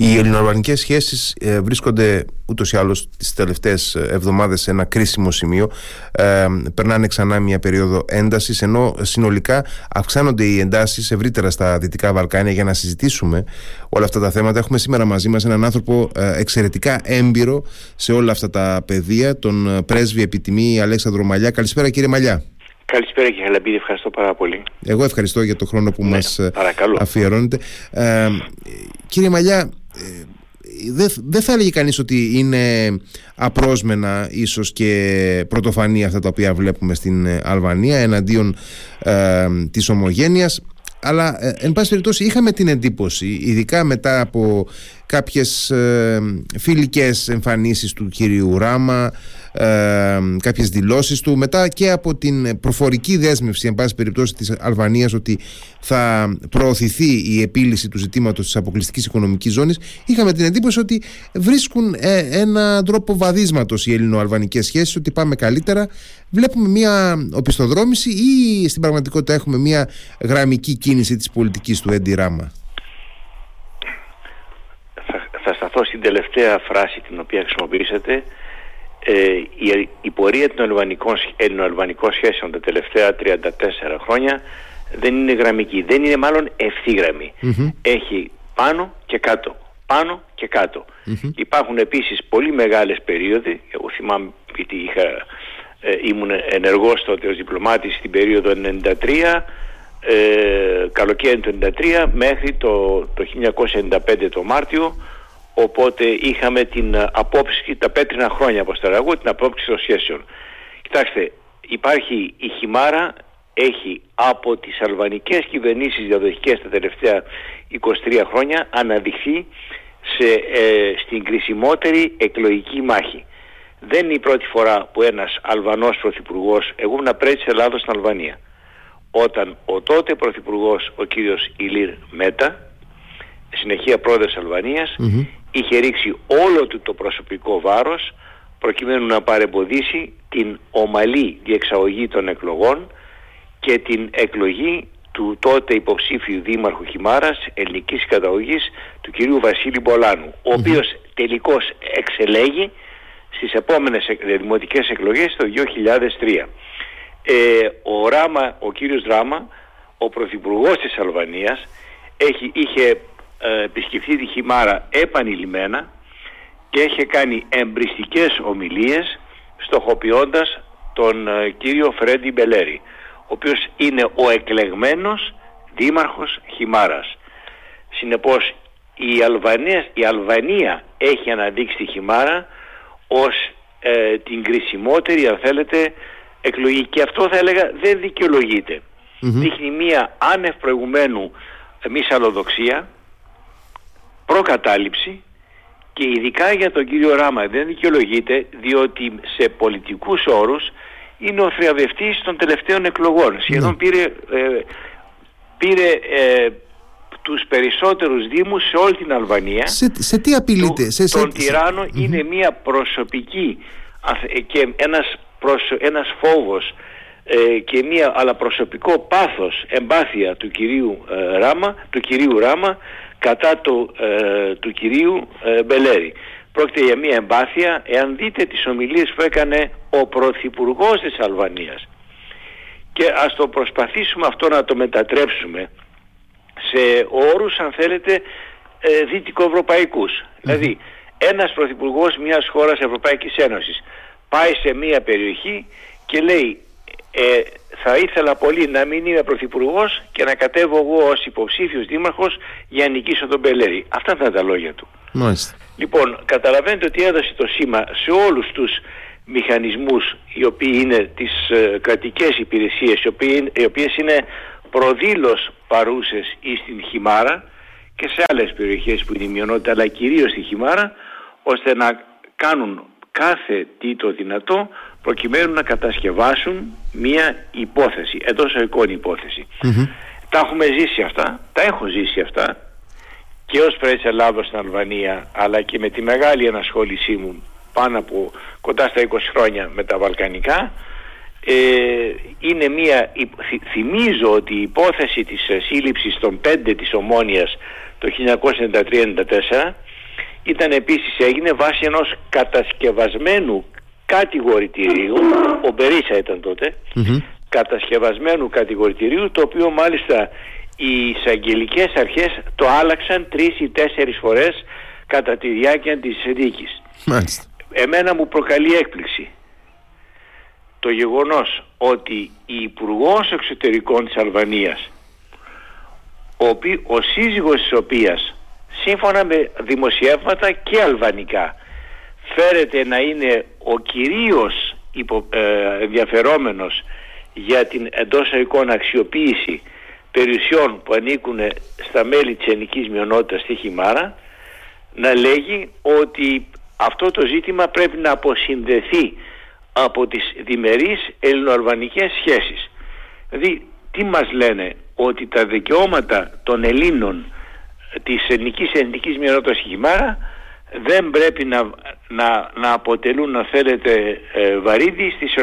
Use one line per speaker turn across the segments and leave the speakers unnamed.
Οι ελληνοαλβανικέ σχέσεις ε, βρίσκονται ούτως ή άλλως τις τελευταίες εβδομάδες σε ένα κρίσιμο σημείο. Ε, περνάνε ξανά μια περίοδο έντασης, ενώ συνολικά αυξάνονται οι εντάσεις ευρύτερα στα Δυτικά Βαλκάνια. Για να συζητήσουμε όλα αυτά τα θέματα, έχουμε σήμερα μαζί μας έναν άνθρωπο ε, εξαιρετικά έμπειρο σε όλα αυτά τα πεδία, τον ε, πρέσβη επιτιμή Αλέξανδρο Μαλιά. Καλησπέρα, κύριε Μαλιά.
Καλησπέρα κύριε Χαλαμπίδη, ευχαριστώ πάρα πολύ.
Εγώ ευχαριστώ για το χρόνο που ναι, μας αφιερώνετε. Ε, κύριε Μαλιά, δεν δε θα έλεγε κανείς ότι είναι απρόσμενα ίσως και πρωτοφανή αυτά τα οποία βλέπουμε στην Αλβανία εναντίον ε, της ομογένειας. Αλλά ε, εν πάση περιπτώσει είχαμε την εντύπωση ειδικά μετά από κάποιες ε, φιλικές εμφανίσεις του κυρίου Ράμα ε, κάποιες δηλώσεις του. Μετά και από την προφορική δέσμευση εν πάση περιπτώσει της Αλβανίας ότι θα προωθηθεί η επίλυση του ζητήματος της αποκλειστικής οικονομικής ζώνης είχαμε την εντύπωση ότι βρίσκουν ε, ένα τρόπο βαδίσματος οι ελληνοαλβανικές σχέσεις ότι πάμε καλύτερα. Βλέπουμε μια οπισθοδρόμηση ή στην πραγματικότητα έχουμε μια γραμμική κίνηση της πολιτικής του Έντι Ράμα;
Θα σταθώ στην τελευταία φράση την οποία χρησιμοποιήσατε ε, η, η πορεία των ελληνοαλβανικών σχέσεων τα τελευταία 34 χρόνια δεν είναι γραμμική, δεν είναι μάλλον Έχει πάνω και κάτω, πάνω και κατω Υπάρχουν επίσης πολύ μεγάλες περίοδοι, εγώ θυμάμαι γιατί είχα, ε, ήμουν ενεργός τότε ως διπλωμάτης στην περίοδο 93, ε, καλοκαίρι του 93 μέχρι το, το 1995 το Μάρτιο Οπότε είχαμε την ε, απόψη, τα πέτρινα χρόνια από στραγού, την απόψη των σχέσεων. Κοιτάξτε, υπάρχει η χιμάρα, έχει από τις αλβανικές κυβερνήσεις διαδοχικές τα τελευταία 23 χρόνια αναδειχθεί σε, ε, στην κρισιμότερη εκλογική μάχη. Δεν είναι η πρώτη φορά που ένας Αλβανός πρωθυπουργός, εγώ ήμουν πρέσβης της Ελλάδος στην Αλβανία, όταν ο τότε πρωθυπουργός ο κύριος Ηλίρ Μέτα, συνεχεία πρόεδρος Αλβανίας, είχε ρίξει όλο του το προσωπικό βάρος προκειμένου να παρεμποδίσει την ομαλή διεξαγωγή των εκλογών και την εκλογή του τότε υποψήφιου δήμαρχου Χιμάρας ελληνικής καταγωγής του κυρίου Βασίλη Μπολάνου ο οποίος τελικώς εξελέγει στις επόμενες δημοτικές εκλογές το 2003. Ε, ο, Ράμα, ο κύριος Ράμα, ο πρωθυπουργός της Αλβανίας, έχει, είχε ε, επισκεφθεί τη Χιμάρα επανειλημμένα και έχει κάνει εμπριστικές ομιλίες στοχοποιώντας τον ε, κύριο Φρέντι Μπελέρη ο οποίος είναι ο εκλεγμένος δήμαρχος Χιμάρας. Συνεπώς η Αλβανία, η Αλβανία έχει αναδείξει τη Χιμάρα ως ε, την κρισιμότερη αν θέλετε εκλογή. Και αυτό θα έλεγα δεν δικαιολογειται Δείχνει μία άνευ προηγουμένου μη σαλοδοξία προκατάληψη και ειδικά για τον κύριο Ράμα δεν δικαιολογείται διότι σε πολιτικούς όρους είναι ο θριαβευτής των τελευταίων εκλογών. Σχεδόν ναι. πήρε, ε, πήρε ε, τους περισσότερους δήμους σε όλη την Αλβανία.
Σε, σε τι απειλείται;
Του,
σε,
τον τυραννο είναι μια προσωπική και ένας, προσω, ένας φόβος ε, και μια αλλά προσωπικό πάθος εμπάθεια του κυρίου Ράμα, του κυρίου Ράμα κατά του, ε, του κυρίου ε, Μπελέρη. Πρόκειται για μια εμπάθεια εάν δείτε τις ομιλίες που έκανε ο Πρωθυπουργός της Αλβανίας. Και ας το προσπαθήσουμε αυτό να το μετατρέψουμε σε όρους αν θέλετε ε, δυτικοευρωπαϊκούς. Δηλαδή ένας Πρωθυπουργός μιας χώρας Ευρωπαϊκής Ένωσης πάει σε μια περιοχή και λέει ε, θα ήθελα πολύ να μην είμαι πρωθυπουργός και να κατέβω εγώ ως υποψήφιος δήμαρχος για να νικήσω τον Μπελέρη. Αυτά ήταν τα λόγια του.
Μάλιστα.
Λοιπόν, καταλαβαίνετε ότι έδωσε το σήμα σε όλους τους μηχανισμούς οι οποίοι είναι τις ε, κρατικές υπηρεσίες οι, οποίοι, οι οποίες είναι προδήλως παρούσες ή στην Χιμάρα και σε άλλες περιοχές που είναι η μειονότητα αλλά κυρίως στη Χιμάρα ώστε να κάνουν κάθε τι το δυνατό προκειμένου να κατασκευάσουν μία υπόθεση, εντός εικόνη Τα έχουμε ζήσει αυτά, τα έχω ζήσει αυτά και ως πρέσβης Ελλάδος στην Αλβανία αλλά και με τη μεγάλη ενασχόλησή μου πάνω από κοντά στα 20 χρόνια με τα Βαλκανικά ε, είναι μία, θυμίζω ότι η υπόθεση της σύλληψης των πέντε της Ομόνιας το 1993-1994 ήταν επίσης έγινε βάσει ενός κατασκευασμένου κατηγορητηρίου, ο Μπερίσα ήταν κατασκευασμένου κατηγορητηρίου το οποίο μάλιστα οι εισαγγελικές αρχές το άλλαξαν τρεις ή τέσσερις φορές κατά τη διάρκεια της δίκης. Εμένα μου προκαλεί έκπληξη το γεγονός ότι η υπουργός Εξωτερικών της Αλβανίας ο, ο σύζυγος της οποίας σύμφωνα με δημοσιεύματα και αλβανικά φέρεται να είναι ο κυρίως υπο, ε, ενδιαφερόμενος για την εντός εικόνα αξιοποίηση περιουσιών που ανήκουν στα μέλη της ελληνικής μειονότητας στη Χιμάρα να λέγει ότι αυτό το ζήτημα πρέπει να αποσυνδεθεί από τις διμερείς ελληνοαλβανικές σχέσεις. Δηλαδή τι μας λένε ότι τα δικαιώματα των Ελλήνων της ελληνικής ελληνικής μειονότητας Χιμάρα δεν πρέπει να, να, να αποτελούν, να θέλετε, ε, βαρύδι στις,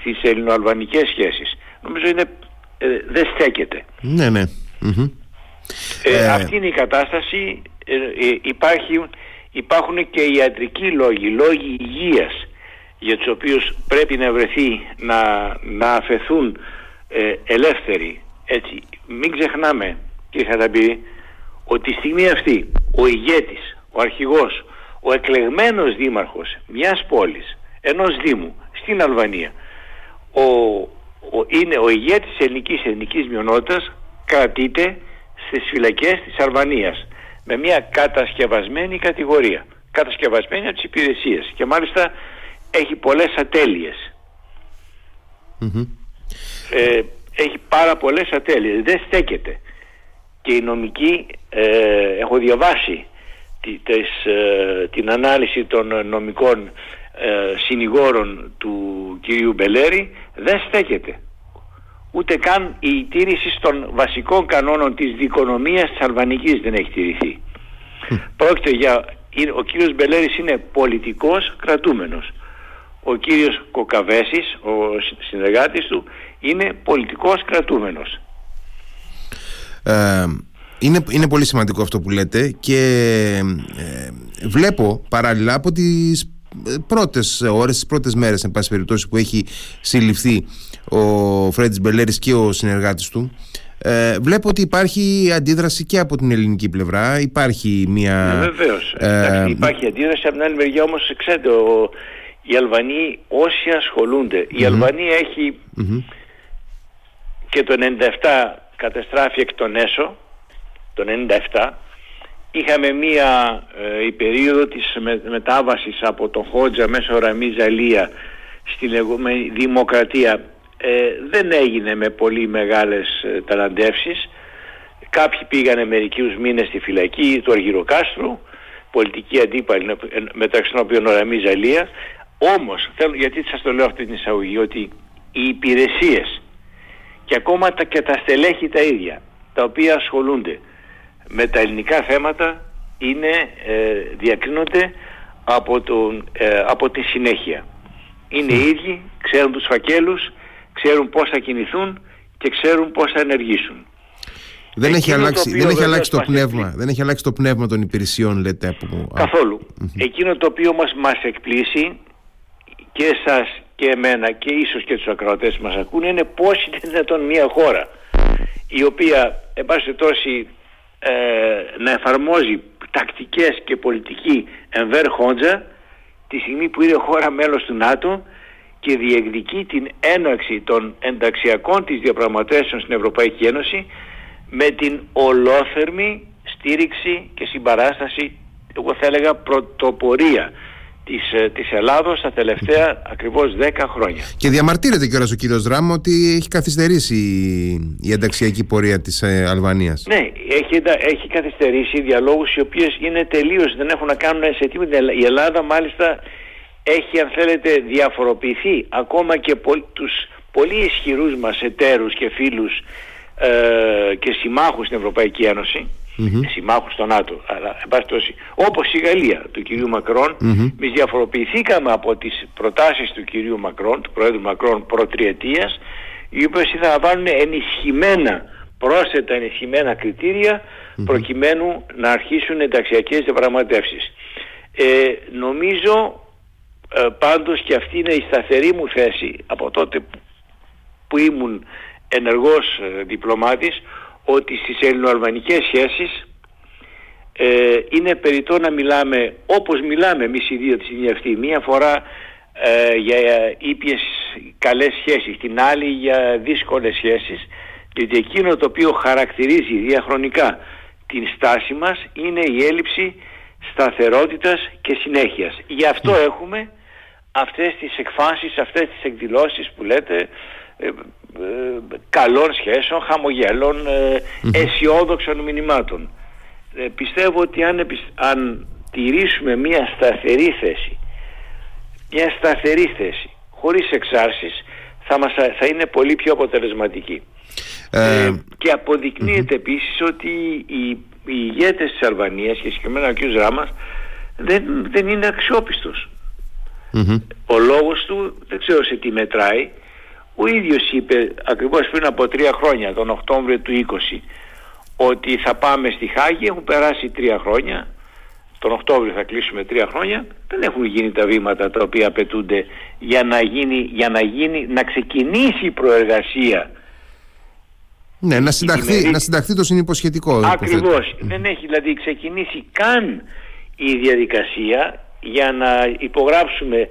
στις ελληνοαλβανικές σχέσεις. Νομίζω είναι, ε, δεν στέκεται.
Ναι, ναι.
Ε, ε, αυτή είναι η κατάσταση. Ε, υπάρχει, υπάρχουν και ιατρικοί λόγοι, λόγοι υγείας για τους οποίους πρέπει να βρεθεί να, να αφαιθούν ελεύθεροι. Έτσι, μην ξεχνάμε, κύριε Χαταμπύρη, ότι τη στιγμή αυτή ο ηγέτης ο αρχηγός, ο εκλεγμένος δήμαρχος μιας πόλης, ενός δήμου στην Αλβανία, ο, ο, είναι ο ηγέτης της ελληνικής ελληνικής μειονότητας, κρατείται στις φυλακές της Αλβανίας με μια κατασκευασμένη κατηγορία, κατασκευασμένη από τις υπηρεσίες και μάλιστα έχει πολλές Ε, έχει πάρα πολλές ατέλειες, δεν στέκεται. Και οι νομικοί, ε, έχω διαβάσει ε, την ανάλυση των νομικών ε, συνηγόρων του κυρίου Μπελέρη δεν στέκεται. Ούτε καν η τήρηση των βασικών κανόνων της δικονομίας της Αλβανικής δεν έχει τηρηθεί. Πρόκειται για... Ο κύριος Μπελέρης είναι πολιτικός κρατούμενος. Ο κύριος Κοκαβέσης, ο συνεργάτης του, είναι πολιτικός κρατούμενος.
Ε, είναι, είναι πολύ σημαντικό αυτό που λέτε και ε, βλέπω παράλληλα από τις πρώτες ώρες, τις πρώτες μέρες εν πάση περιπτώσει που έχει συλληφθεί ο Φρέντις Μπελέρης και ο συνεργάτης του ε, βλέπω ότι υπάρχει αντίδραση και από την ελληνική πλευρά. Υπάρχει μια...
Ναι, βεβαίως. Ε, υπάρχει αντίδραση. Από την άλλη μεριά όμως ξέρετε ο, οι Αλβανοί όσοι ασχολούνται η Αλβανία και το 97 κατεστράφει εκ των έσω το 97 είχαμε μία ε, η περίοδο της με, μετάβασης από τον Χότζα μέσω Ραμή Ζαλία στη λεγόμενη δημοκρατία. Ε, δεν έγινε με πολύ μεγάλες ε, ταλαντεύσεις κάποιοι πήγανε μερικούς μήνες στη φυλακή του Αργυροκάστρου πολιτική αντίπαλη μεταξύ των οποίων ο Ραμή Ζαλία όμως θέλω, γιατί σας το λέω αυτή την εισαγωγή ότι οι υπηρεσίες και ακόμα τα, και τα στελέχη τα ίδια τα οποία ασχολούνται με τα ελληνικά θέματα είναι, ε, διακρίνονται από, τον, ε, από τη συνέχεια. Είναι οι ίδιοι, ξέρουν τους φακέλους, ξέρουν πώς θα κινηθούν και ξέρουν πώς θα ενεργήσουν.
Δεν έχει, αλλάξει, δεν, έχει αλλάξει το πνεύμα, δεν έχει αλλάξει το πνεύμα των υπηρεσιών, λέτε. Από...
καθολου Εκείνο το οποίο μας, μας εκπλήσει και εσάς και εμένα και ίσως και τους ακροατές μας ακούνε είναι πώς είναι δυνατόν μια χώρα η οποία, εν πάση τόση, ε, να εφαρμόζει τακτικές και πολιτική εμβέρ χόντζα τη στιγμή που είναι χώρα μέλος του ΝΑΤΟ και διεκδικεί την έναρξη των ενταξιακών της διαπραγματεύσεων στην Ευρωπαϊκή Ένωση με την ολόθερμη στήριξη και συμπαράσταση εγώ θα έλεγα πρωτοπορία της, ε, της Ελλάδος τα τελευταία ακριβώς 10 χρόνια.
Και διαμαρτύρεται κιόλας ο κύριος Δράμ ότι έχει καθυστερήσει η ενταξιακή πορεία της ε, Αλβανίας.
Ναι, έχει, έχει καθυστερήσει διαλόγους οι οποίες είναι τελείως, δεν έχουν να κάνουν σε τίποτα. Η Ελλάδα μάλιστα έχει αν θέλετε διαφοροποιηθεί ακόμα και πο, τους πολύ ισχυρούς μας εταίρους και φίλους ε, και συμμάχους στην Ευρωπαϊκή Ένωση mm-hmm. συμμάχους στο ΝΑΤΟ. Αλλά, όπως η Γαλλία του κυρίου Μακρόν, mm-hmm. διαφοροποιηθήκαμε από τις προτάσεις του κυρίου Μακρόν, του Πρόεδρου Μακρόν προτριετίας, οι οποίες θα βάλουν ενισχυμένα, πρόσθετα ενισχυμένα κριτήρια προκειμένου να αρχίσουν ενταξιακές διαπραγματεύσεις. Ε, νομίζω ε, πάντως και αυτή είναι η σταθερή μου θέση από τότε που ήμουν ενεργός ε, διπλωμάτης ότι στις ελληνοαλβανικές σχέσεις ε, είναι περιττό να μιλάμε όπως μιλάμε εμείς οι δύο της αυτή. Μία φορά ε, για ήπιες καλές σχέσεις την άλλη για δύσκολες σχέσεις. Διότι εκείνο το οποίο χαρακτηρίζει διαχρονικά την στάση μας είναι η έλλειψη σταθερότητας και συνέχειας. Γι' αυτό έχουμε αυτές τις εκφάσεις, αυτές τις εκδηλώσεις που λέτε ε, ε, καλών σχέσεων, χαμογέλων, ε, αισιόδοξων μηνυμάτων. Ε, πιστεύω ότι αν, αν τηρήσουμε μια σταθερή θέση, μια σταθερή θέση, χωρίς εξάρσεις, θα, μας, θα είναι πολύ πιο αποτελεσματική. Ε, και αποδεικνύεται επίσης ότι οι, οι ηγέτες της Αλβανίας και συγκεκριμένα ο κ. Ράμας δεν, δεν είναι αξιόπιστος. Ο λόγος του δεν ξέρω σε τι μετράει. Ο ίδιος είπε ακριβώς πριν από τρία χρόνια, τον Οκτώβριο του 20, ότι θα πάμε στη Χάγη, έχουν περάσει τρία χρόνια, τον Οκτώβριο θα κλείσουμε τρία χρόνια, δεν έχουν γίνει τα βήματα τα οποία απαιτούνται για να, γίνει, για να, γίνει, να ξεκινήσει η προεργασία.
Ναι, να συνταχθεί, να συνταχθεί το συνυποσχετικό.
Ακριβώς. Δεν έχει δηλαδή ξεκινήσει καν η διαδικασία για να υπογράψουμε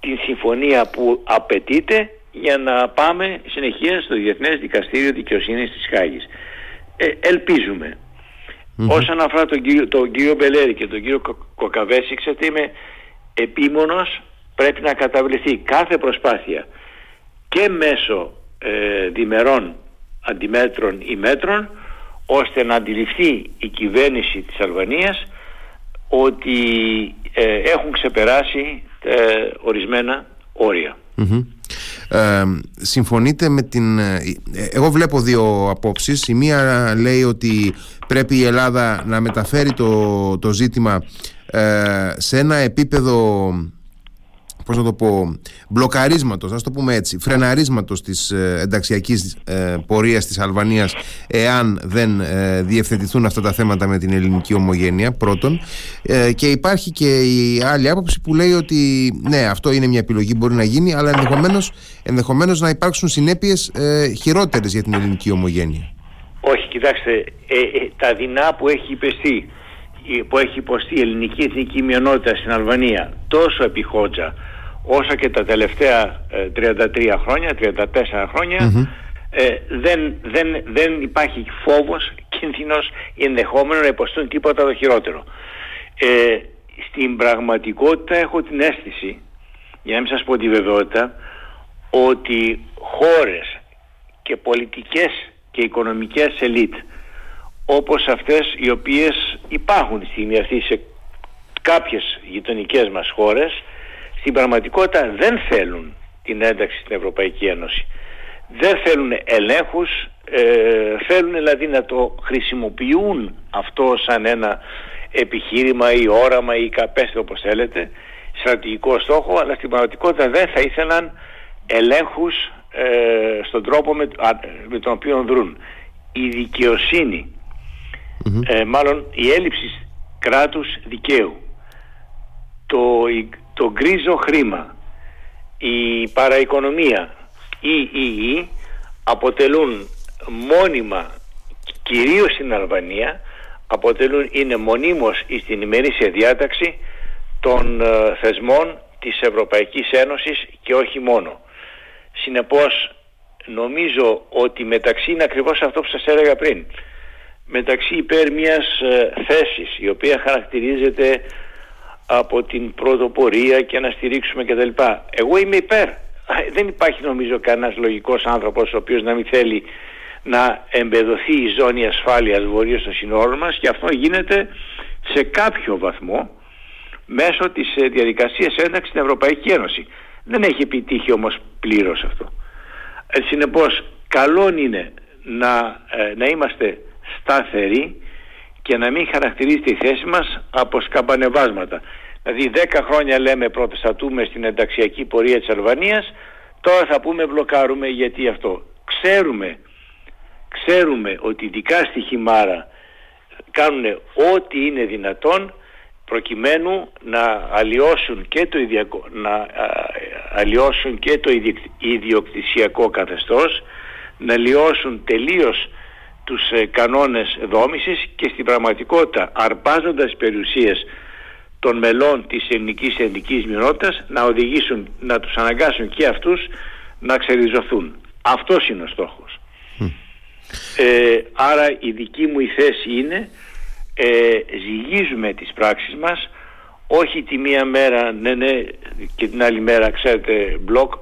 την συμφωνία που απαιτείται για να πάμε συνεχεία στο Διεθνές Δικαστήριο Δικαιοσύνης της Χάγης. Ε, ελπίζουμε. Όσον αφορά τον κύριο, τον κύριο Μπελέρη και τον κύριο Κοκαβέση, ξέρετε είμαι επίμονος, πρέπει να καταβληθεί κάθε προσπάθεια και μέσω ε, διμερών αντιμέτρων ή μέτρων ώστε να αντιληφθεί η κυβέρνηση της Αλβανίας ότι ε, έχουν ξεπεράσει ε, ορισμένα
ε, συμφωνείτε με την... Εγώ βλέπω δύο απόψεις. Η μία λέει ότι πρέπει η Ελλάδα να μεταφέρει το, το ζήτημα σε ένα επίπεδο πώς να το πω, μπλοκαρίσματος, ας το πούμε έτσι, φρεναρίσματος της ε, ενταξιακής ε, πορείας της Αλβανίας εάν δεν ε, διευθετηθούν αυτά τα θέματα με την ελληνική ομογένεια, πρώτον. Ε, και υπάρχει και η άλλη άποψη που λέει ότι ναι, αυτό είναι μια επιλογή, μπορεί να γίνει, αλλά ενδεχομένως, ενδεχομένως να υπάρξουν συνέπειες ε, χειρότερες για την ελληνική ομογένεια.
Όχι, κοιτάξτε, τα δεινά που έχει υπεστεί που έχει υποστεί η ελληνική εθνική μειονότητα στην Αλβανία τόσο επί Χότζα όσο και τα τελευταία 33 ε, χρόνια, 34 χρονια ε, δεν, δεν, δεν υπάρχει φόβος, κίνδυνος ενδεχόμενο να υποστούν τίποτα το χειρότερο. Ε, στην πραγματικότητα έχω την αίσθηση, για να μην σας πω τη βεβαιότητα, ότι χώρες και πολιτικές και οικονομικές ελίτ όπως αυτές οι οποίες υπάρχουν στη στιγμή αυτή σε κάποιες γειτονικές μας χώρες στην πραγματικότητα δεν θέλουν την ένταξη στην Ευρωπαϊκή Ένωση. Δεν θέλουν ελέγχους, ε, θέλουν δηλαδή να το χρησιμοποιούν αυτό σαν ένα επιχείρημα ή όραμα ή καπέστε όπως θέλετε, στρατηγικό στόχο, αλλά στην πραγματικότητα δεν θα ήθελαν ελέγχους ε, στον τρόπο με, με τον οποίο δρούν. Η δικαιοσυνη ε, μάλλον η έλλειψη κράτους δικαίου, το, το γκρίζο χρήμα, η παραοικονομία ή η, η, αποτελούν μόνιμα, κυρίως στην Αλβανία, αποτελούν, είναι μονίμως στην ημερήσια διάταξη των ε, θεσμών της Ευρωπαϊκής Ένωσης και όχι μόνο. Συνεπώς νομίζω ότι μεταξύ είναι ακριβώς αυτό που σας έλεγα πριν μεταξύ υπέρ μιας ε, θέσης η οποία χαρακτηρίζεται από την πρωτοπορία και να στηρίξουμε κτλ. Εγώ είμαι υπέρ. Δεν υπάρχει νομίζω κανένας λογικός άνθρωπος ο οποίος να μην θέλει να εμπεδοθεί η ζώνη ασφάλειας βορείως των συνόρων μας και αυτό γίνεται σε κάποιο βαθμό μέσω της ε, διαδικασίας ένταξης στην Ευρωπαϊκή Ένωση. Δεν έχει επιτύχει όμως πλήρως αυτό. Ε, συνεπώς καλό είναι να, ε, να είμαστε σταθεροί και να μην χαρακτηρίζεται η θέση μας από σκαμπανεβάσματα. Δηλαδή 10 χρόνια λέμε προτεστατούμε στην ενταξιακή πορεία της Αλβανίας, τώρα θα πούμε μπλοκάρουμε γιατί αυτό. Ξέρουμε, ξέρουμε ότι ειδικά στη Χιμάρα κάνουν ό,τι είναι δυνατόν προκειμένου να αλλοιώσουν και το, ιδιακό, να αλλοιώσουν και το ιδιοκτησιακό καθεστώς, να αλλοιώσουν τελείως τους ε, κανόνες δόμησης και στην πραγματικότητα αρπάζοντας περιουσίες των μελών της ελληνικής εθνικής μειονότητας να οδηγήσουν, να τους αναγκάσουν και αυτούς να ξεριζωθούν. Αυτός είναι ο στόχος. Ε, άρα η δική μου η θέση είναι ε, ζυγίζουμε τις πράξεις μας όχι τη μία μέρα ναι ναι και την άλλη μέρα ξέρετε μπλοκ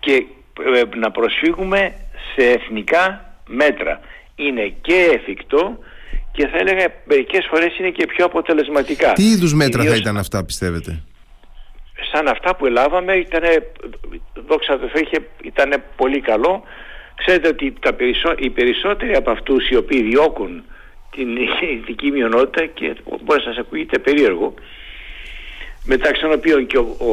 και ε, να προσφύγουμε σε εθνικά μέτρα. Είναι και εφικτό και θα έλεγα μερικές φορές είναι και πιο αποτελεσματικά.
Τι είδους μέτρα θα ήταν αυτά πιστεύετε;
Σαν αυτά που ελάβαμε ήταν, δόξα τω ήταν πολύ καλό. Ξέρετε ότι τα οι περισσότεροι από αυτούς οι οποίοι διώκουν την ειδική μειονότητα και μπορεί να σας ακούγεται περίεργο μεταξύ των οποίων και ο, ο,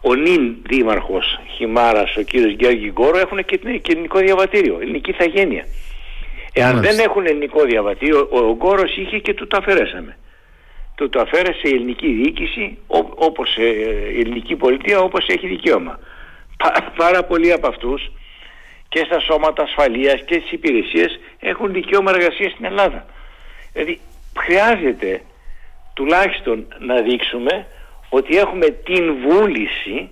ο νυν δήμαρχος Χιμάρας, ο κύριος Γιώργη Γκόρο έχουν και, και ελληνικό διαβατήριο, ελληνική θαγένεια. Εάν δεν έχουν ελληνικό διαβατήριο, ο, ο Γκόρος είχε και του το αφαιρέσαμε. Του το αφαίρεσε η ελληνική διοίκηση, ό, όπως ε, η ελληνική πολιτεία, όπως έχει δικαίωμα. Πά, πάρα πολλοί από αυτούς και στα σώματα ασφαλείας και στις υπηρεσίες έχουν δικαίωμα εργασίας στην Ελλάδα. Δηλαδή χρειάζεται τουλάχιστον να δείξουμε ότι έχουμε την βουληση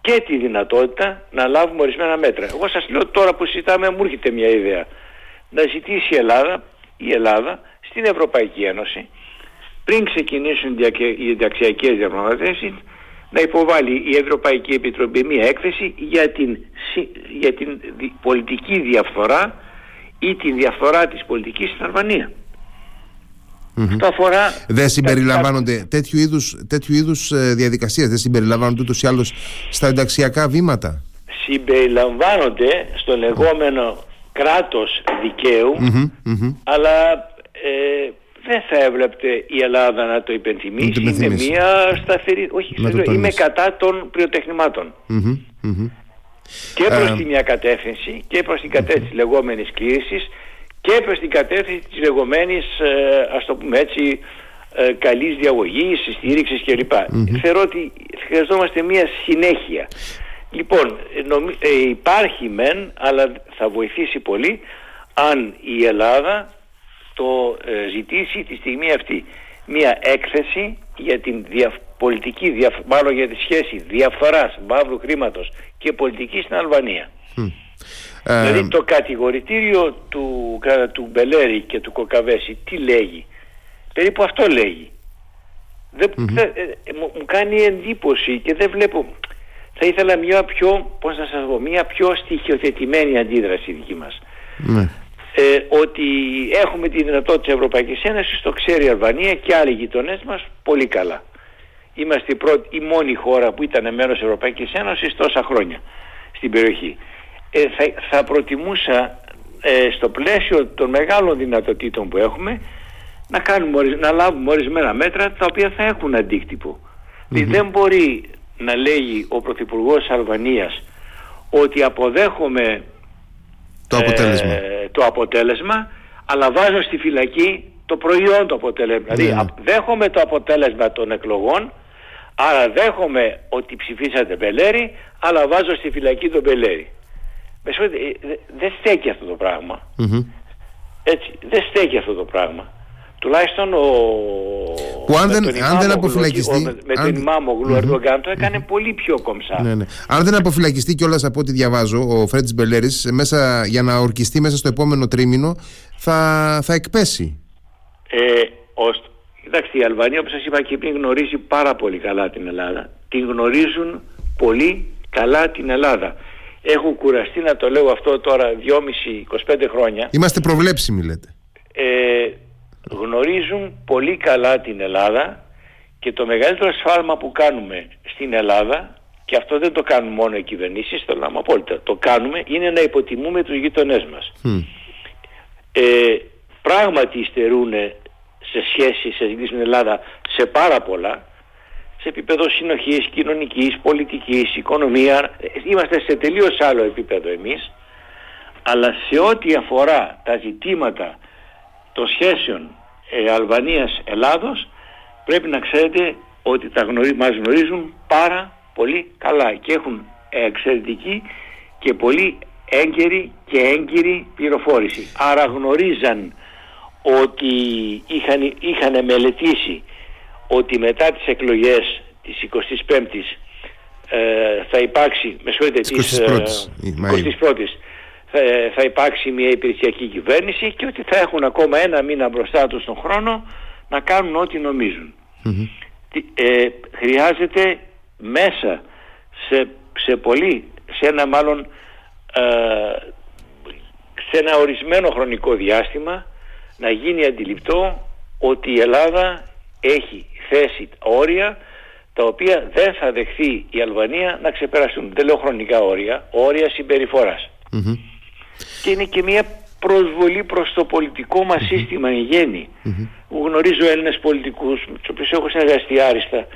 και τη δυνατότητα να λάβουμε ορισμένα μέτρα. Εγώ σας λέω τώρα που συζητάμε μου έρχεται μια ιδέα. Να ζητήσει η Ελλάδα, η Ελλάδα στην Ευρωπαϊκή Ένωση πριν ξεκινήσουν οι ενταξιακές διαπραγματεύσεις να υποβάλει η Ευρωπαϊκή Επιτροπή μια έκθεση για την, για την πολιτική διαφθορά ή τη διαφθορά της πολιτικής στην Αλβανία.
Αυτό αφορά... Δεν συμπεριλαμβάνονται τα... τέτοιου είδους, τέτοιου είδους ε, διαδικασίες, δεν συμπεριλαμβάνονται ούτως ή άλλως στα ενταξιακά βήματα.
Συμπεριλαμβάνονται στο λεγόμενο κράτος αλλά ε, δεν θα έβλεπτε η Ελλάδα να το υπενθυμίσει. Είναι μια σταθερή. Όχι, είμαι κατά των πυροτεχνημάτων. Και προς τη μια κατεύθυνση και προς την κατεύθυνση της λεγόμενης κλήσης και προς την κατεύθυνση της λεγόμενης, ε, ας το πούμε έτσι, ε, καλής διαγωγής, στήριξης κλπ. Θεωρώ ότι χρειαζόμαστε μια συνέχεια. Λοιπόν, ε, υπάρχει μεν, αλλά θα βοηθήσει πολύ αν η Ελλάδα το ε, ζητήσει τη στιγμή αυτή μια έκθεση για την πολιτική, μάλλον για τη σχέση διαφθοράς μαύρου χρήματος και πολιτική στην Αλβανία. Δηλαδή ε, το κατηγορητήριο του, του Μπελέρη και του Κοκαβέση τι λέγει; Περίπου αυτό λέγει. Δεν, ε, μου, κάνει εντύπωση και δεν βλέπω... Θα ήθελα μια πιο, πώς να σας πω, μια πιο στοιχειοθετημένη αντίδραση δική μας. Ναι ε, ότι έχουμε τη δυνατότητα της Ευρωπαϊκής Ένωσης, το ξέρει η Αλβανία και άλλοι γειτονές μας πολύ καλά. Είμαστε η, πρώτη, η μόνη χώρα που ήταν μέρος της Ευρωπαϊκής Ένωσης τόσα χρόνια στην περιοχή. Ε, θα, θα προτιμούσα ε, στο πλαίσιο των μεγάλων δυνατοτήτων που έχουμε να, κάνουμε, να λάβουμε ορισμένα μέτρα τα οποία θα έχουν αντίκτυπο. Mm-hmm. Δεν μπορεί να λέγει ο Πρωθυπουργός της Αλβανίας ότι αποδέχομαι
το αποτέλεσμα.
Ε, το αποτέλεσμα, αλλά βάζω στη φυλακή το προϊόν του αποτέλεσμα. Δηλαδή ναι. δέχομαι το αποτέλεσμα των εκλογών, άρα δέχομαι ότι ψηφίσατε Μπελέρη, αλλά βάζω στη φυλακή τον Μπελέρη. Ε, δεν στέκει αυτό το πραγμα Έτσι, δεν στέκει αυτό το πράγμα. Τουλάχιστον ο
που αν δεν, αν δεν αποφυλακιστεί
με, με τον Ιμάμογλου Ερντογκάν το έκανε πολύ πιο κομψά.
Ναι, ναι. αν δεν αποφυλακιστεί κιόλας από ό,τι διαβάζω ο Φρέντς Μπελέρης για να ορκιστεί μέσα στο επόμενο τρίμηνο θα, θα εκπέσει.
Ε, ως, κοιτάξτε η Αλβανία όπως σας είπα και πριν γνωρίζει πάρα πολύ καλά την Ελλάδα. Την γνωρίζουν πολύ καλά την Ελλάδα έχω κουραστεί να το λέω αυτό τώρα 2,5-25 χρόνια.
Είμαστε προβλέψιμοι λέτε.
Ε, γνωρίζουν πολύ καλά την Ελλάδα και το μεγαλύτερο σφάλμα που κάνουμε στην Ελλάδα και αυτό δεν το κάνουν μόνο οι κυβερνήσεις, το λέμε απόλυτα, το κάνουμε είναι να υποτιμούμε τους γειτονές μας. Ε, πράγματι υστερούν σε σχέση σε με την Ελλάδα σε πάρα πολλά, σε επίπεδο συνοχής, κοινωνικής, πολιτικής, οικονομίας, είμαστε σε τελείως άλλο επίπεδο εμείς, αλλά σε ό,τι αφορά τα ζητήματα των σχέσεων ε, Αλβανίας-Ελλάδος πρέπει να ξέρετε ότι τα γνωρί, μας γνωρίζουν πάρα πολύ καλά και έχουν εξαιρετική και πολύ έγκαιρη και έγκυρη πληροφόρηση. Άρα γνωρίζαν ότι είχαν, είχαν μελετήσει ότι μετά τις εκλογές της 25ης ε, θα υπάρξει, με συγχωρείτε, της 21ης, θα, θα υπάρξει μια υπηρεσιακή κυβέρνηση και ότι θα έχουν ακόμα ένα μήνα μπροστά τους τον χρόνο να κάνουν ό,τι Ε, χρειάζεται μέσα σε, σε πολύ, σε ένα μάλλον ε, σε ένα ορισμένο χρονικό διάστημα να γίνει αντιληπτό ότι η Ελλάδα έχει θέσει όρια τα οποία δεν θα δεχθεί η Αλβανία να ξεπεραστούν. Δεν λέω χρονικά όρια, όρια Και είναι και μια προσβολή προς το πολιτικό μας σύστημα εν γέννη. Γνωρίζω Έλληνες πολιτικούς, με τους οποίους έχω συνεργαστεί άριστα,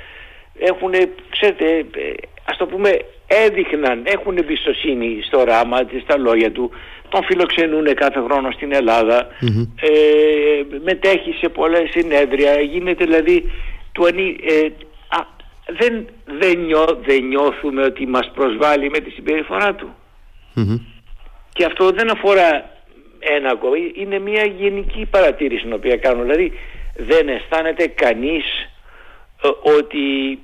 έχουν, ξέρετε, ε, ας το πούμε, έδειχναν, έχουν εμπιστοσύνη στο ράμα, στα λόγια του, τον φιλοξενούν κάθε χρόνο στην ελλαδα ε, μετέχει σε πολλές συνέδρια, γίνεται δηλαδή, του ανή, ε, δεν, δεν, δεν νιώθουμε ότι μας προσβάλλει με τη συμπεριφορά του. Και αυτό δεν αφορά ένα ακόμα, είναι μια γενική παρατήρηση την οποία κάνω. Δηλαδή δεν αισθάνεται κανείς ε, ότι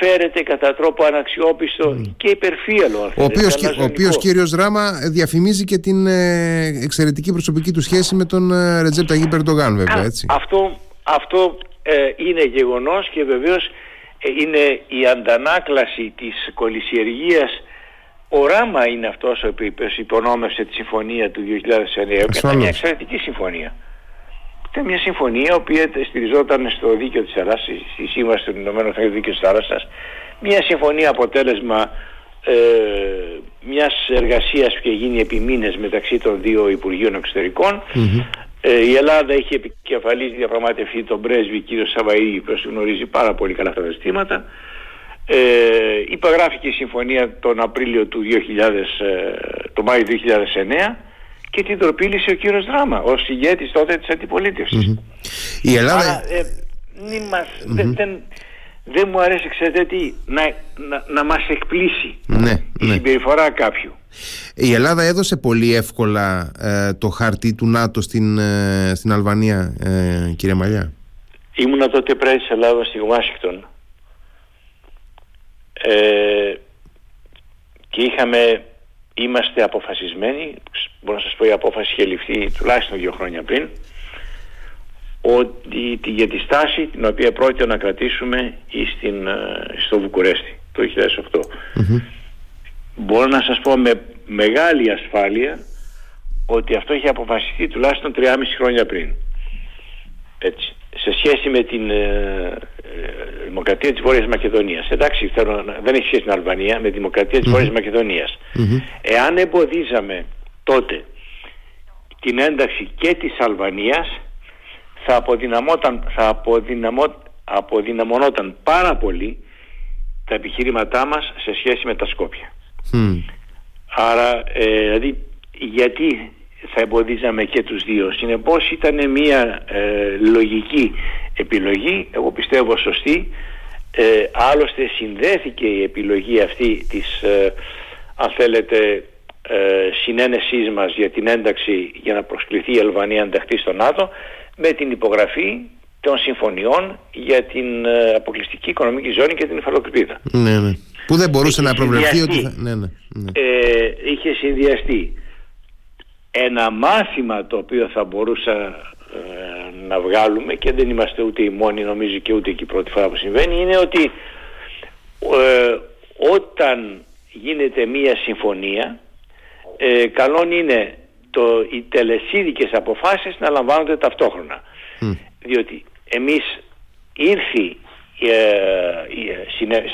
φέρεται κατά τρόπο αναξιόπιστο και υπερφύαλο.
Ο οποίος, ο οποίος κύριος Ράμα διαφημίζει και την ε, εξαιρετική προσωπική του σχέση με τον ε, Ρετζέπ Ταγί Περντογάν βέβαια έτσι.
Αυτό, αυτό είναι γεγονός και βεβαίως είναι η αντανάκλαση της κολυσιεργίας. Ο Ράμα είναι αυτός ο οποίος υπονόμευσε τη συμφωνία του 2009 και ήταν μια εξαιρετική συμφωνία. Ήταν μια συμφωνία η οποία στηριζόταν στο δίκαιο της Ελλάδας, στη σύμβαση του Ηνωμένου Εθνικού Δίκαιου της Θάλασσας. Μια συμφωνία αποτέλεσμα ε, μιας εργασίας που είχε γίνει επί μήνες μεταξύ των δύο Υπουργείων Ε, η Ελλάδα έχει επικεφαλής διαπραγματευτεί τον πρέσβη κύριο Σαβαή, που γνωρίζει πάρα πολύ καλά αυτά τα ζητήματα. Ε, υπογράφηκε η συμφωνία τον Απρίλιο του 2000, ε, το Μάιο 2009 και την τροπήλησε ο κύριος Δράμα ως ηγέτης τότε της αντιπολίτευσης.
Η Ελλάδα... Άρα,
ε, δεν, δεν, δεν μου αρέσει ξέρετε τι να, να, να μας εκπλήσει
ναι,
η ναι. συμπεριφορά κάποιου.
Η Ελλάδα έδωσε πολύ εύκολα ε, το χαρτί του ΝΑΤΟ στην, ε, στην Αλβανία κύριε Μαλιά.
Ήμουνα τότε πρέσβης της Ελλάδας στη Ουάσιγκτον ε, και είχαμε, είμαστε αποφασισμένοι, μπορώ να σας πω η απόφαση είχε ληφθεί τουλάχιστον δύο χρόνια πριν, ότι για τη στάση την οποία πρόκειται να κρατήσουμε στην, ε, στο Βουκουρέστι το 2008. Μπορώ να σας πω με μεγάλη ασφάλεια ότι αυτό είχε αποφασιστεί τουλάχιστον 3,5 χρόνια πριν. Έτσι σε σχέση με την ε, ε, δημοκρατία της Βόρειας Μακεδονίας. Εντάξει, θέλω, δεν έχει σχέση με την Αλβανία, με τη δημοκρατία της mm Βόρειας Μακεδονίας. Εάν εμποδίζαμε τότε την ένταξη και της Αλβανίας, θα, αποδυναμόταν, θα αποδυναμώ, αποδυναμωνόταν πάρα πολύ τα επιχείρηματά μας σε σχέση με τα Σκόπια. Άρα, ε, δηλαδή, γιατί θα εμποδίζαμε και τους δύο. Συνεπώς ήταν μια ε, λογική επιλογή, εγώ πιστεύω σωστή. Ε, άλλωστε συνδέθηκε η επιλογή αυτή της, ε, αν θέλετε, ε, συνένεσής μας για την ένταξη για να προσκληθεί η Αλβανία να ενταχθεί στο ΝΑΤΟ με την υπογραφή των συμφωνιών για την ε, αποκλειστική οικονομική ζώνη και την υφαλοκρηπίδα.
Ναι, ναι. Που δεν μπορούσε να προβλεφθεί ότι θα... Ναι, ναι,
ναι. Ε, είχε συνδυαστεί ένα μάθημα το οποίο θα μπορούσα ε, να βγάλουμε και δεν είμαστε ούτε οι μόνοι νομίζω και ούτε και η πρώτη φορά που συμβαίνει είναι ότι ε, όταν γίνεται μία συμφωνία ε, καλό είναι το, οι τελεσίδικες αποφάσεις να λαμβάνονται ταυτόχρονα. Διότι εμείς ήρθει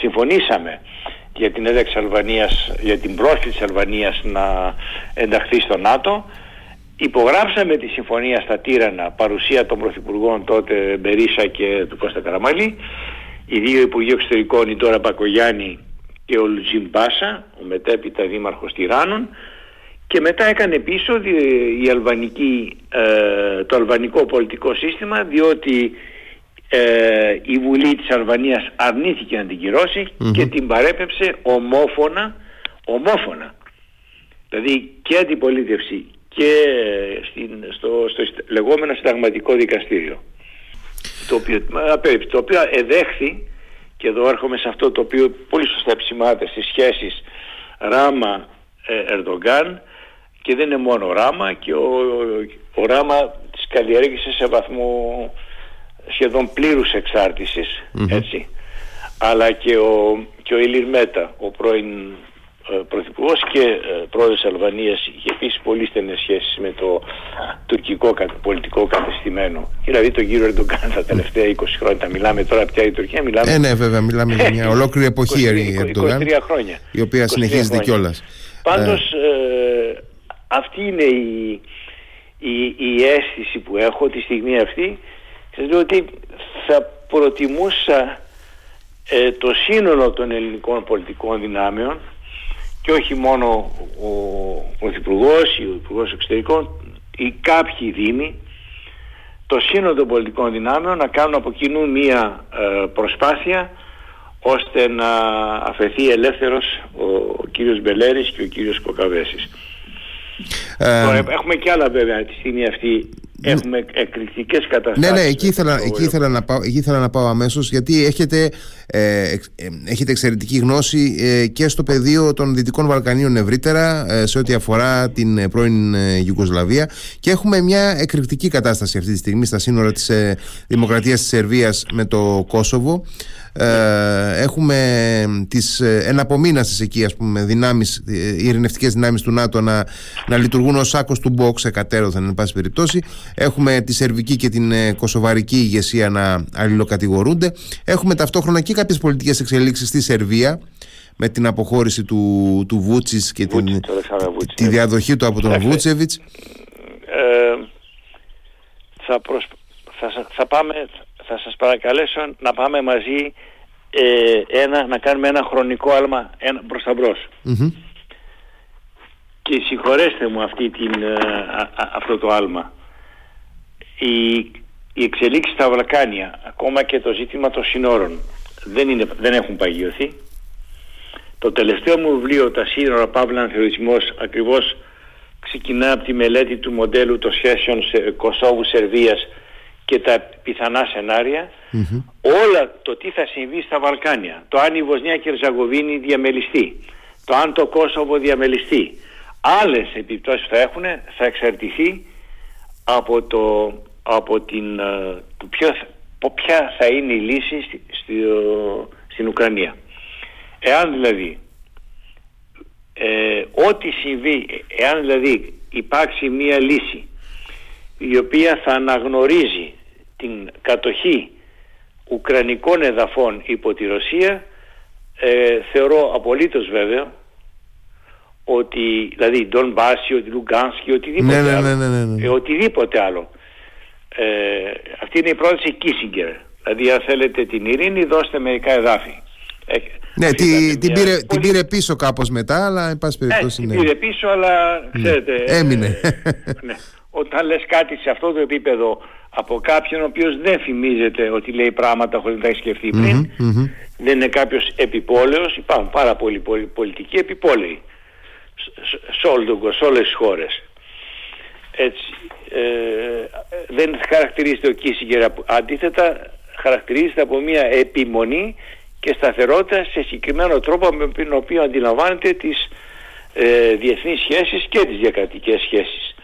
συμφωνήσαμε για την ένταξη Αλβανίας, για την πρόσκληση της Αλβανίας να ενταχθεί στο ΝΑΤΟ. Υπογράψαμε τη συμφωνία στα Τύρανα, παρουσία των Πρωθυπουργών τότε Μπερίσα και του Κώστα Καραμαλή. Οι δύο Υπουργοί Εξωτερικών, η Τώρα Πακογιάννη και ο Λουτζίν Μπάσα, ο μετέπειτα Δήμαρχος Τυράννων. Και μετά έκανε πίσω η αλβανική, ε, το αλβανικό πολιτικό σύστημα διότι ε, η Βουλή της Αλβανίας αρνήθηκε να την κυρώσει και την παρέπεψε ομόφωνα, ομόφωνα. Δηλαδή και αντιπολίτευση και στην, στο, στο λεγόμενο συνταγματικό δικαστήριο. Το οποίο, το οποίο εδέχθη και εδώ έρχομαι σε αυτό το οποίο πολύ σωστά επισημάται στις σχέσεις Ράμα-Ερντογκάν και δεν είναι μόνο Ράμα και ο, ο, Ράμα τις καλλιέργησε σε βαθμό σχεδόν πλήρους έτσι αλλά και ο, και ο Ηλίρ Μέτα ο πρώην ε, Πρωθυπουργός και ε, πρόεδρος Αλβανίας είχε επίσης πολύ στενές σχέσεις με το τουρκικό πολιτικό κατεστημένο. Δηλαδή τον κύριο Ερντογκάν τα τελευταία 20 χρόνια. μιλάμε τώρα πια η Τουρκία. Μιλάμε...
Ε, ναι, βέβαια, μιλάμε για μια ολόκληρη εποχή
23, 23 χρόνια.
Η οποία συνεχίζεται κιόλας.
Πάντως ε, αυτή είναι η, η, η αίσθηση που έχω τη στιγμή αυτή. Σα λέω ότι θα προτιμούσα ε, το σύνολο των ελληνικών πολιτικών δυνάμεων και όχι μόνο ο Πρωθυπουργός ή ο Υπουργός Εξωτερικών ή κάποιοι δήμοι το σύνολο των πολιτικών δυνάμεων να κάνουν από κοινού μία ε, προσπάθεια ώστε να αφαιθεί ελεύθερος ο, ο κύριος Μπελέρης και ο κύριος Κοκαβέσης. Ε, έχουμε και άλλα βέβαια τη στιγμή αυτή Έχουμε εκρηκτικές καταστάσεις.
Ναι, ναι, εκεί ήθελα, εκεί ήθελα, να, πάω, εκεί ήθελα να πάω αμέσως, γιατί έχετε, ε, ε, έχετε εξαιρετική γνώση ε, και στο πεδίο των Δυτικών Βαλκανίων ευρύτερα, σε ό,τι αφορά την πρώην Ιουγκοσλαβία. Και έχουμε μια εκρηκτική κατάσταση αυτή τη στιγμή στα σύνορα της Δημοκρατίας της Σερβίας με το Κόσοβο. Ε, έχουμε τις ε, εναπομείναστες εκεί ας πούμε δυνάμεις, οι ειρηνευτικές δυνάμεις του ΝΑΤΟ να, να λειτουργούν ως σάκος του μπόξ εκατέρωθεν εν πάση περιπτώσει. Έχουμε τη σερβική και την ε, κοσοβαρική ηγεσία να αλληλοκατηγορούνται. Έχουμε ταυτόχρονα και κάποιες πολιτικές εξελίξεις στη Σερβία με την αποχώρηση του, του Βούτσις και την, τη διαδοχή του από τον Βούτσεβιτς. Ε,
θα, θα, θα πάμε θα σας παρακαλέσω να πάμε μαζί ε, ένα, να κάνουμε ένα χρονικό άλμα ένα, προς τα μπρος. Και συγχωρέστε μου αυτή την, ε, αυτό το άλμα. Η, η εξελίξη στα Βαλκάνια, ακόμα και το ζήτημα των συνόρων, δεν, είναι, δεν έχουν παγιωθεί. Το τελευταίο μου βιβλίο, «Τα σύνορα Παύλα Ανθεωρισμός», ακριβώς ξεκινά από τη μελέτη του μοντέλου των σχέσεων Κωσόβου-Σερβίας και τα πιθανά όλα το τι θα συμβεί στα Βαλκάνια, το αν η Βοσνία και η Ερζαγοβίνη διαμελιστεί, το αν το Κόσοβο διαμελιστεί, άλλες επιπτώσεις θα έχουν θα εξαρτηθεί από, το, από την, ε, το ποιο, ποια θα είναι η λύση στη, στην Ουκρανία. Εάν δηλαδή ε, ό,τι συμβεί, εάν δηλαδή υπάρξει μία λύση η οποία θα αναγνωρίζει την κατοχή ουκρανικών εδαφών υπό τη Ρωσία ε, θεωρώ απολύτως βέβαιο ότι δηλαδή Ντόν Μπάση, ότι Λουγκάνσκι, οτιδήποτε ναι, ναι, άλλο. Ναι, ναι, ναι, ε, οτιδήποτε άλλο. Ε, αυτή είναι η πρόταση Κίσιγκερ. Δηλαδή αν θέλετε την ειρήνη δώστε μερικά εδάφη.
Ε, ναι, τη, την, πήρε, πολύ... την πήρε πίσω κάπως μετά, αλλά εν πάση περιπτώσει.
Ναι, την πήρε πίσω, αλλά ξέρετε.
Έμεινε.
ναι όταν λες κάτι σε αυτό το επίπεδο από κάποιον ο οποίος δεν φημίζεται ότι λέει πράγματα χωρίς να τα έχει σκεφτεί πριν. Δεν είναι κάποιος επιπόλαιος. Υπάρχουν πάρα πολλοί πολιτικοί επιπόλαιοι. Σε, όλο τον κόσμο, σε όλες τις χώρες. Έτσι ε, δεν χαρακτηρίζεται ο Κίσιγκερ αντίθετα χαρακτηρίζεται από μια επιμονή και σταθερότητα σε συγκεκριμένο τρόπο με τον οποίο αντιλαμβάνεται τις ε, διεθνείς σχέσεις και τις διακρατικές σχέσεις.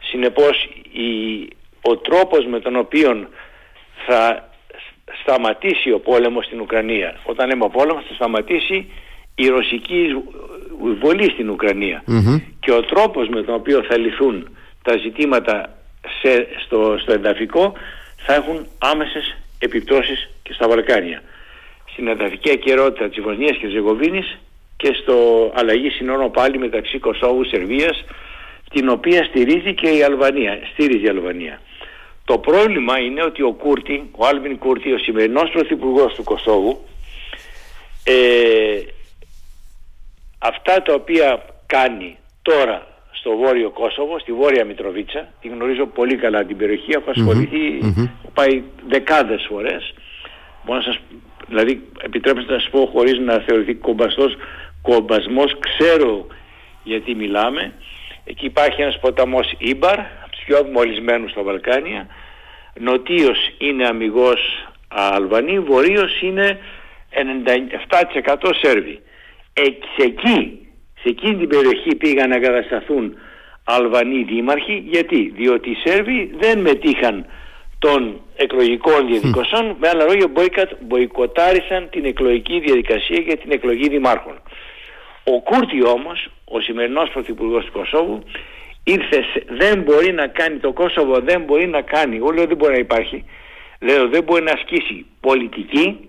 Συνεπώς η, ο τρόπος με τον οποίο θα σταματήσει ο πόλεμος στην Ουκρανία. Όταν λέμε ο πόλεμος θα σταματήσει η ρωσική βολή στην ουκρανια Και ο τρόπος με τον οποίο θα λυθούν τα ζητήματα σε, στο, στο ενταφικό θα έχουν άμεσες επιπτώσεις και στα Βαλκάνια. Στην ενταφική ακαιρότητα της Βοσνίας και της Ζεγοβίνης και στο αλλαγή συνόρων πάλι μεταξύ Κωσόβου, Σερβίας την οποία στηρίζει και η Αλβανία, στήριζε η Αλβανία. Το πρόβλημα είναι ότι ο Κούρτι, ο Άλβιν Κούρτι, ο σημερινός πρωθυπουργός του Κωσόβου, ε, αυτά τα οποία κάνει τώρα στο βόρειο Κόσοβο, στη βόρεια Μητροβίτσα, τη γνωρίζω πολύ καλά την περιοχή, έχω πάει δεκάδες φορές, μπορώ να σας, δηλαδή επιτρέψτε να σας πω χωρίς να θεωρηθεί κομπαστός κομπασμός, ξέρω γιατί μιλάμε. Εκεί υπάρχει ένας ποταμός Ήμπαρ, από τους πιο μολυσμένους στα Βαλκάνια. Νοτίος είναι αμυγός Αλβανοί, βορείος είναι 97% Σέρβοι. Ε, σε εκεί, σε εκείνη την περιοχή πήγαν να κατασταθούν Αλβανοί δήμαρχοι. Γιατί, διότι οι Σέρβοι δεν μετήχαν των εκλογικών διαδικασιών, με άλλα λόγια μποϊκοτάρισαν την εκλογική διαδικασία για την εκλογή δημάρχων. Ο Κούρτι όμως, ο σημερινός πρωθυπουργός του Κωσόβου, ήρθες, δεν μπορεί να κάνει, το Κόσοβο δεν μπορεί να κάνει, εγώ λέω δεν μπορεί να υπάρχει, λέω δεν μπορεί να ασκήσει πολιτική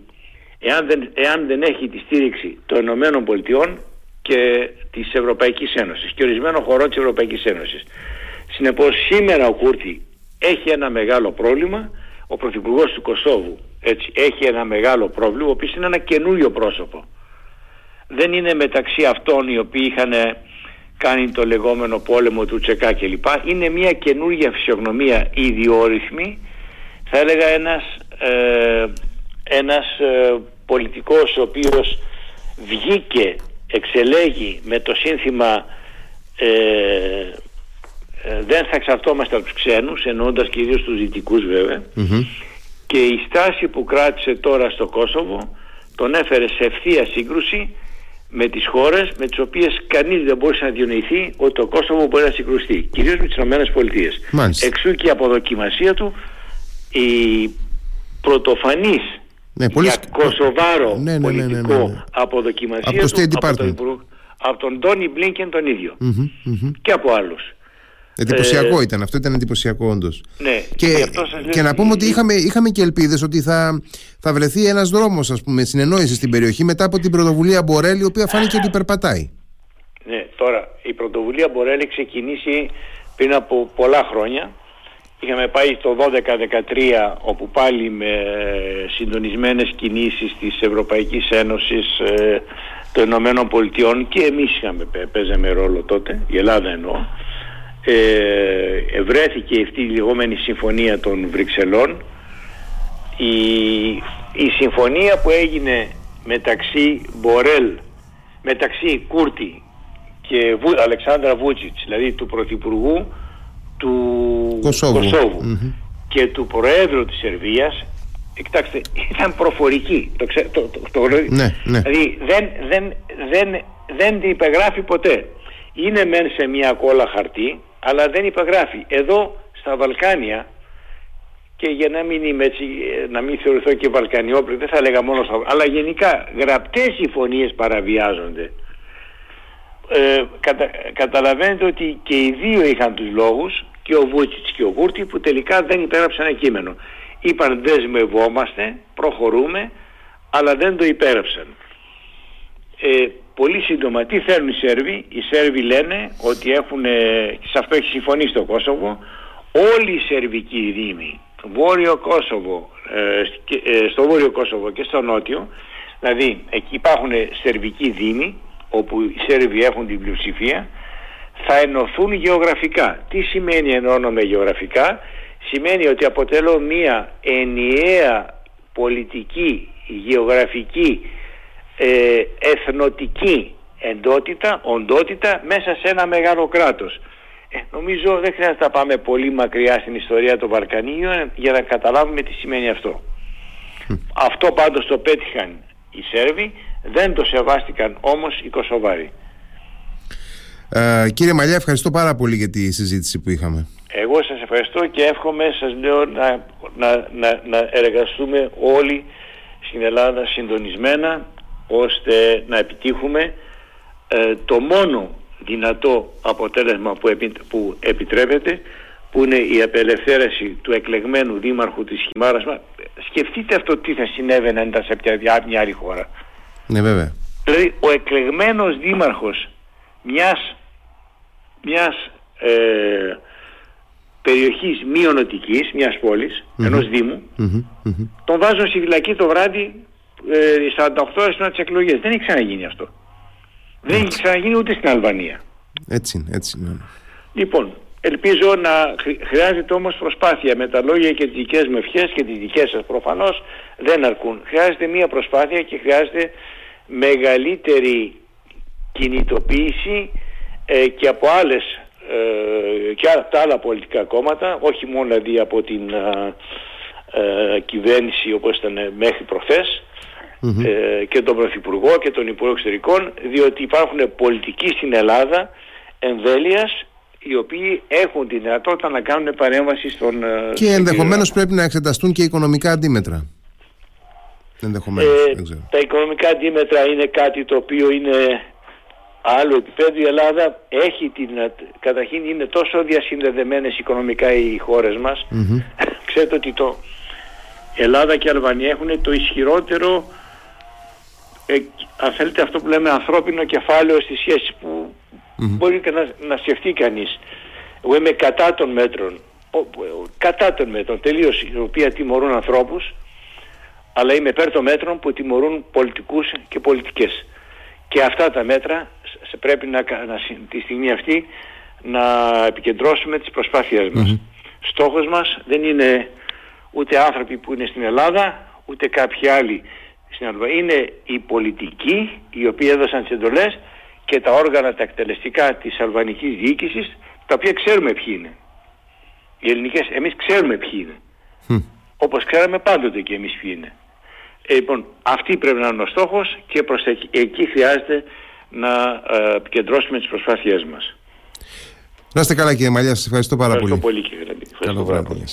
εάν δεν, εάν δεν έχει τη στήριξη των Ηνωμένων Πολιτειών και της Ευρωπαϊκής Ένωσης και ορισμένων χωρών της Ευρωπαϊκής Ένωσης. Συνεπώς σήμερα ο Κούρτι έχει ένα μεγάλο πρόβλημα, ο Πρωθυπουργός του Κωσόβου έτσι, έχει ένα μεγάλο πρόβλημα, ο οποίος είναι ένα καινούριο πρόσωπο. Δεν είναι μεταξύ αυτών οι οποίοι είχαν κάνει το λεγόμενο πόλεμο του Τσεκά κλπ. Είναι μια καινούργια φυσιογνωμία ιδιόρυθμη, θα έλεγα ένας, ε, ένας ε, πολιτικός ο οποίος βγήκε, εξελέγει με το σύνθημα ε, ε, δεν θα εξαρτώμαστε από τους ξένους, εννοώντας κυρίως τους δυτικούς και η στάση που κράτησε τώρα στο Κόσοβο τον έφερε σε ευθεία σύγκρουση με τις χώρες με τις οποίες κανείς δεν μπορούσε να διονοηθεί ότι το Κόσοβο μπορεί να συγκρουστεί, κυρίως με τις ΗΠΑ. Εξού και η αποδοκιμασία του η πρωτοφανής ναι, πολύ... για Κωσοβάρο ναι, ναι, ναι, ναι πολιτικό ναι, ναι, αποδοκιμασία
από το
του από, τον, από τον Τόνι Μπλίνκεν τον ίδιο. Και από άλλους.
Εντυπωσιακό ε, ήταν, αυτό ήταν εντυπωσιακό όντως.
Ναι,
και, και να πούμε ότι είχαμε, είχαμε και ελπίδες ότι θα, θα βρεθεί ένας δρόμος συνεννόησης στην περιοχή μετά από την πρωτοβουλία Μπορέλη, η οποία φάνηκε ότι περπατάει.
Ναι, τώρα η πρωτοβουλία Μπορέλη ξεκινήσει πριν από πολλά χρόνια Είχαμε πάει το 12-13 όπου πάλι με συντονισμένες κινήσεις της Ευρωπαϊκής Ένωσης ε, των Ηνωμένων Πολιτειών και εμείς είχαμε, παίζαμε ρόλο τότε, η Ελλάδα εννοώ. Ε, βρέθηκε αυτή η λεγόμενη συμφωνία των Βρυξελών. Η, η συμφωνία που έγινε μεταξύ Μπορέλ μεταξύ Κούρτη και Βου, Αλεξάνδρα Βούτσιτς δηλαδή του Πρωθυπουργού του Κωσόβου, και του Προέδρου της Σερβίας κοιτάξτε ήταν προφορική το, ξέ, το, το, το ναι, ναι. δηλαδή δεν, δεν, δεν, δεν την υπεγράφει ποτέ. Είναι μεν σε μια κόλλα χαρτί αλλά δεν υπεγράφει εδώ στα Βαλκάνια και για να μην, είμαι έτσι, να μην θεωρηθώ και Βαλκανιόπλη δεν θα έλεγα μόνο στα αλλά γενικά γραπτές συμφωνίες παραβιάζονται ε, κατα, καταλαβαίνετε ότι και οι δύο είχαν τους λόγους και ο Βούτσιτς και ο Βούρτη που τελικά δεν υπέγραψαν ένα κείμενο. Είπαν δεσμευόμαστε, προχωρούμε, αλλά δεν το υπέγραψαν. Ε, πολύ σύντομα, τι θέλουν οι Σέρβοι; Οι Σέρβοι λένε ότι έχουν, σε αυτό έχει συμφωνήσει το Κόσοβο, όλοι οι Σερβικοί Δήμοι, Βόρειο Κόσοβο, ε, ε, στο Βόρειο Κόσοβο και στο Νότιο, δηλαδή εκεί υπάρχουν Σερβικοί Δήμοι, όπου οι Σέρβοι έχουν την πλειοψηφία, θα ενωθούν γεωγραφικά. Τι σημαίνει ενώνομαι γεωγραφικά; Σημαίνει ότι αποτελώ μία ενιαία πολιτική, γεωγραφική, ε, εθνοτική εντότητα, οντότητα μέσα σε ένα μεγάλο κράτος. Ε, νομίζω δεν χρειάζεται να πάμε πολύ μακριά στην ιστορία των Βαλκανίων για να καταλάβουμε τι σημαίνει αυτό. Αυτό πάντως το πέτυχαν οι Σέρβοι, δεν το σεβάστηκαν όμως οι Κωσοβάροι.
Ε, κύριε Μαλιά, ευχαριστώ πάρα πολύ για τη συζήτηση που είχαμε.
Εγώ σας ευχαριστώ και εύχομαι σας λέω να, να, να, να εργαστούμε όλοι στην Ελλάδα συντονισμένα ώστε να επιτύχουμε ε, το μόνο δυνατό αποτέλεσμα που, επι, που επιτρέπεται που είναι η απελευθέρωση του εκλεγμένου δήμαρχου της Χιμάρας σκεφτείτε αυτό τι θα συνέβαινε αν ήταν σε μια άλλη χώρα
ναι βέβαια
δηλαδή ο εκλεγμένος δήμαρχος μιας μιας ε, περιοχής μειονοτικής, μιας πόλης, mm-hmm. ενός δήμου, mm-hmm. τον βάζουν στη φυλακή το βράδυ ε, 48 ώρες πριν τις εκλογές. Δεν έχει ξαναγίνει αυτό. Δεν έχει ξαναγίνει ούτε στην Αλβανία.
Έτσι είναι, έτσι είναι.
Λοιπόν, Ελπίζω να χρειάζεται όμως προσπάθεια με τα λόγια και τις δικές μου ευχές και τις δικές σας προφανώς δεν αρκούν. Χρειάζεται μία προσπάθεια και χρειάζεται μεγαλύτερη κινητοποίηση ε, και από άλλες ε, και από τα άλλα πολιτικά κόμματα, όχι μόνο δηλαδή από την ε, ε κυβέρνηση όπως ήταν μέχρι ε, και τον Πρωθυπουργό και τον Υπουργό Εξωτερικών, διότι υπάρχουν πολιτικοί στην Ελλάδα εμβέλειας οι οποίοι έχουν τη δυνατότητα να κάνουν παρέμβαση στον...
Και ενδεχομένως πρέπει να εξεταστούν και οικονομικά αντίμετρα. Ενδεχομένως,
ε, Τα οικονομικά αντίμετρα είναι κάτι το οποίο είναι άλλο επίπεδο. Η Ελλάδα έχει την... Καταρχήν είναι τόσο διασυνδεδεμένες οικονομικά οι χώρες μας. Ξέρετε ότι το... Ελλάδα και η Αλβανία έχουν το ισχυρότερο ε, αν θέλετε αυτό που λέμε ανθρώπινο κεφάλαιο στη σχέση που μπορεί και να, να σκεφτεί κανείς. Εγώ είμαι κατά των μέτρων, κατά των μέτρων τελείως, οι οποίοι τιμωρούν ανθρώπους, αλλά είμαι υπέρ των μέτρων που τιμωρούν πολιτικούς και πολιτικές. Και αυτά τα μέτρα σε πρέπει να, να, τη στιγμή αυτή να επικεντρώσουμε τις προσπάθειές μας. Στόχος μας δεν είναι ούτε άνθρωποι που είναι στην Ελλάδα, ούτε κάποιοι άλλοι στην Ελλάδα. Είναι οι πολιτικοί οι οποίοι έδωσαν τις εντολές και τα όργανα τα εκτελεστικά της αλβανικής διοίκησης τα οποία ξέρουμε ποιοι είναι. Οι ελληνικές, εμείς ξέρουμε ποιοι είναι. Mm. Όπως ξέραμε πάντοτε και εμείς ποιοι είναι. Ε, λοιπόν, αυτή πρέπει να είναι ο στόχος και προς εκεί χρειάζεται να ε, επικεντρώσουμε τις προσπάθειές μας.
Να είστε καλά κύριε Μαλιά, σας ευχαριστώ πάρα
ευχαριστώ
πολύ.
Ευχαριστώ πολύ κύριε Ευχαριστώ
Καλό βράδυ.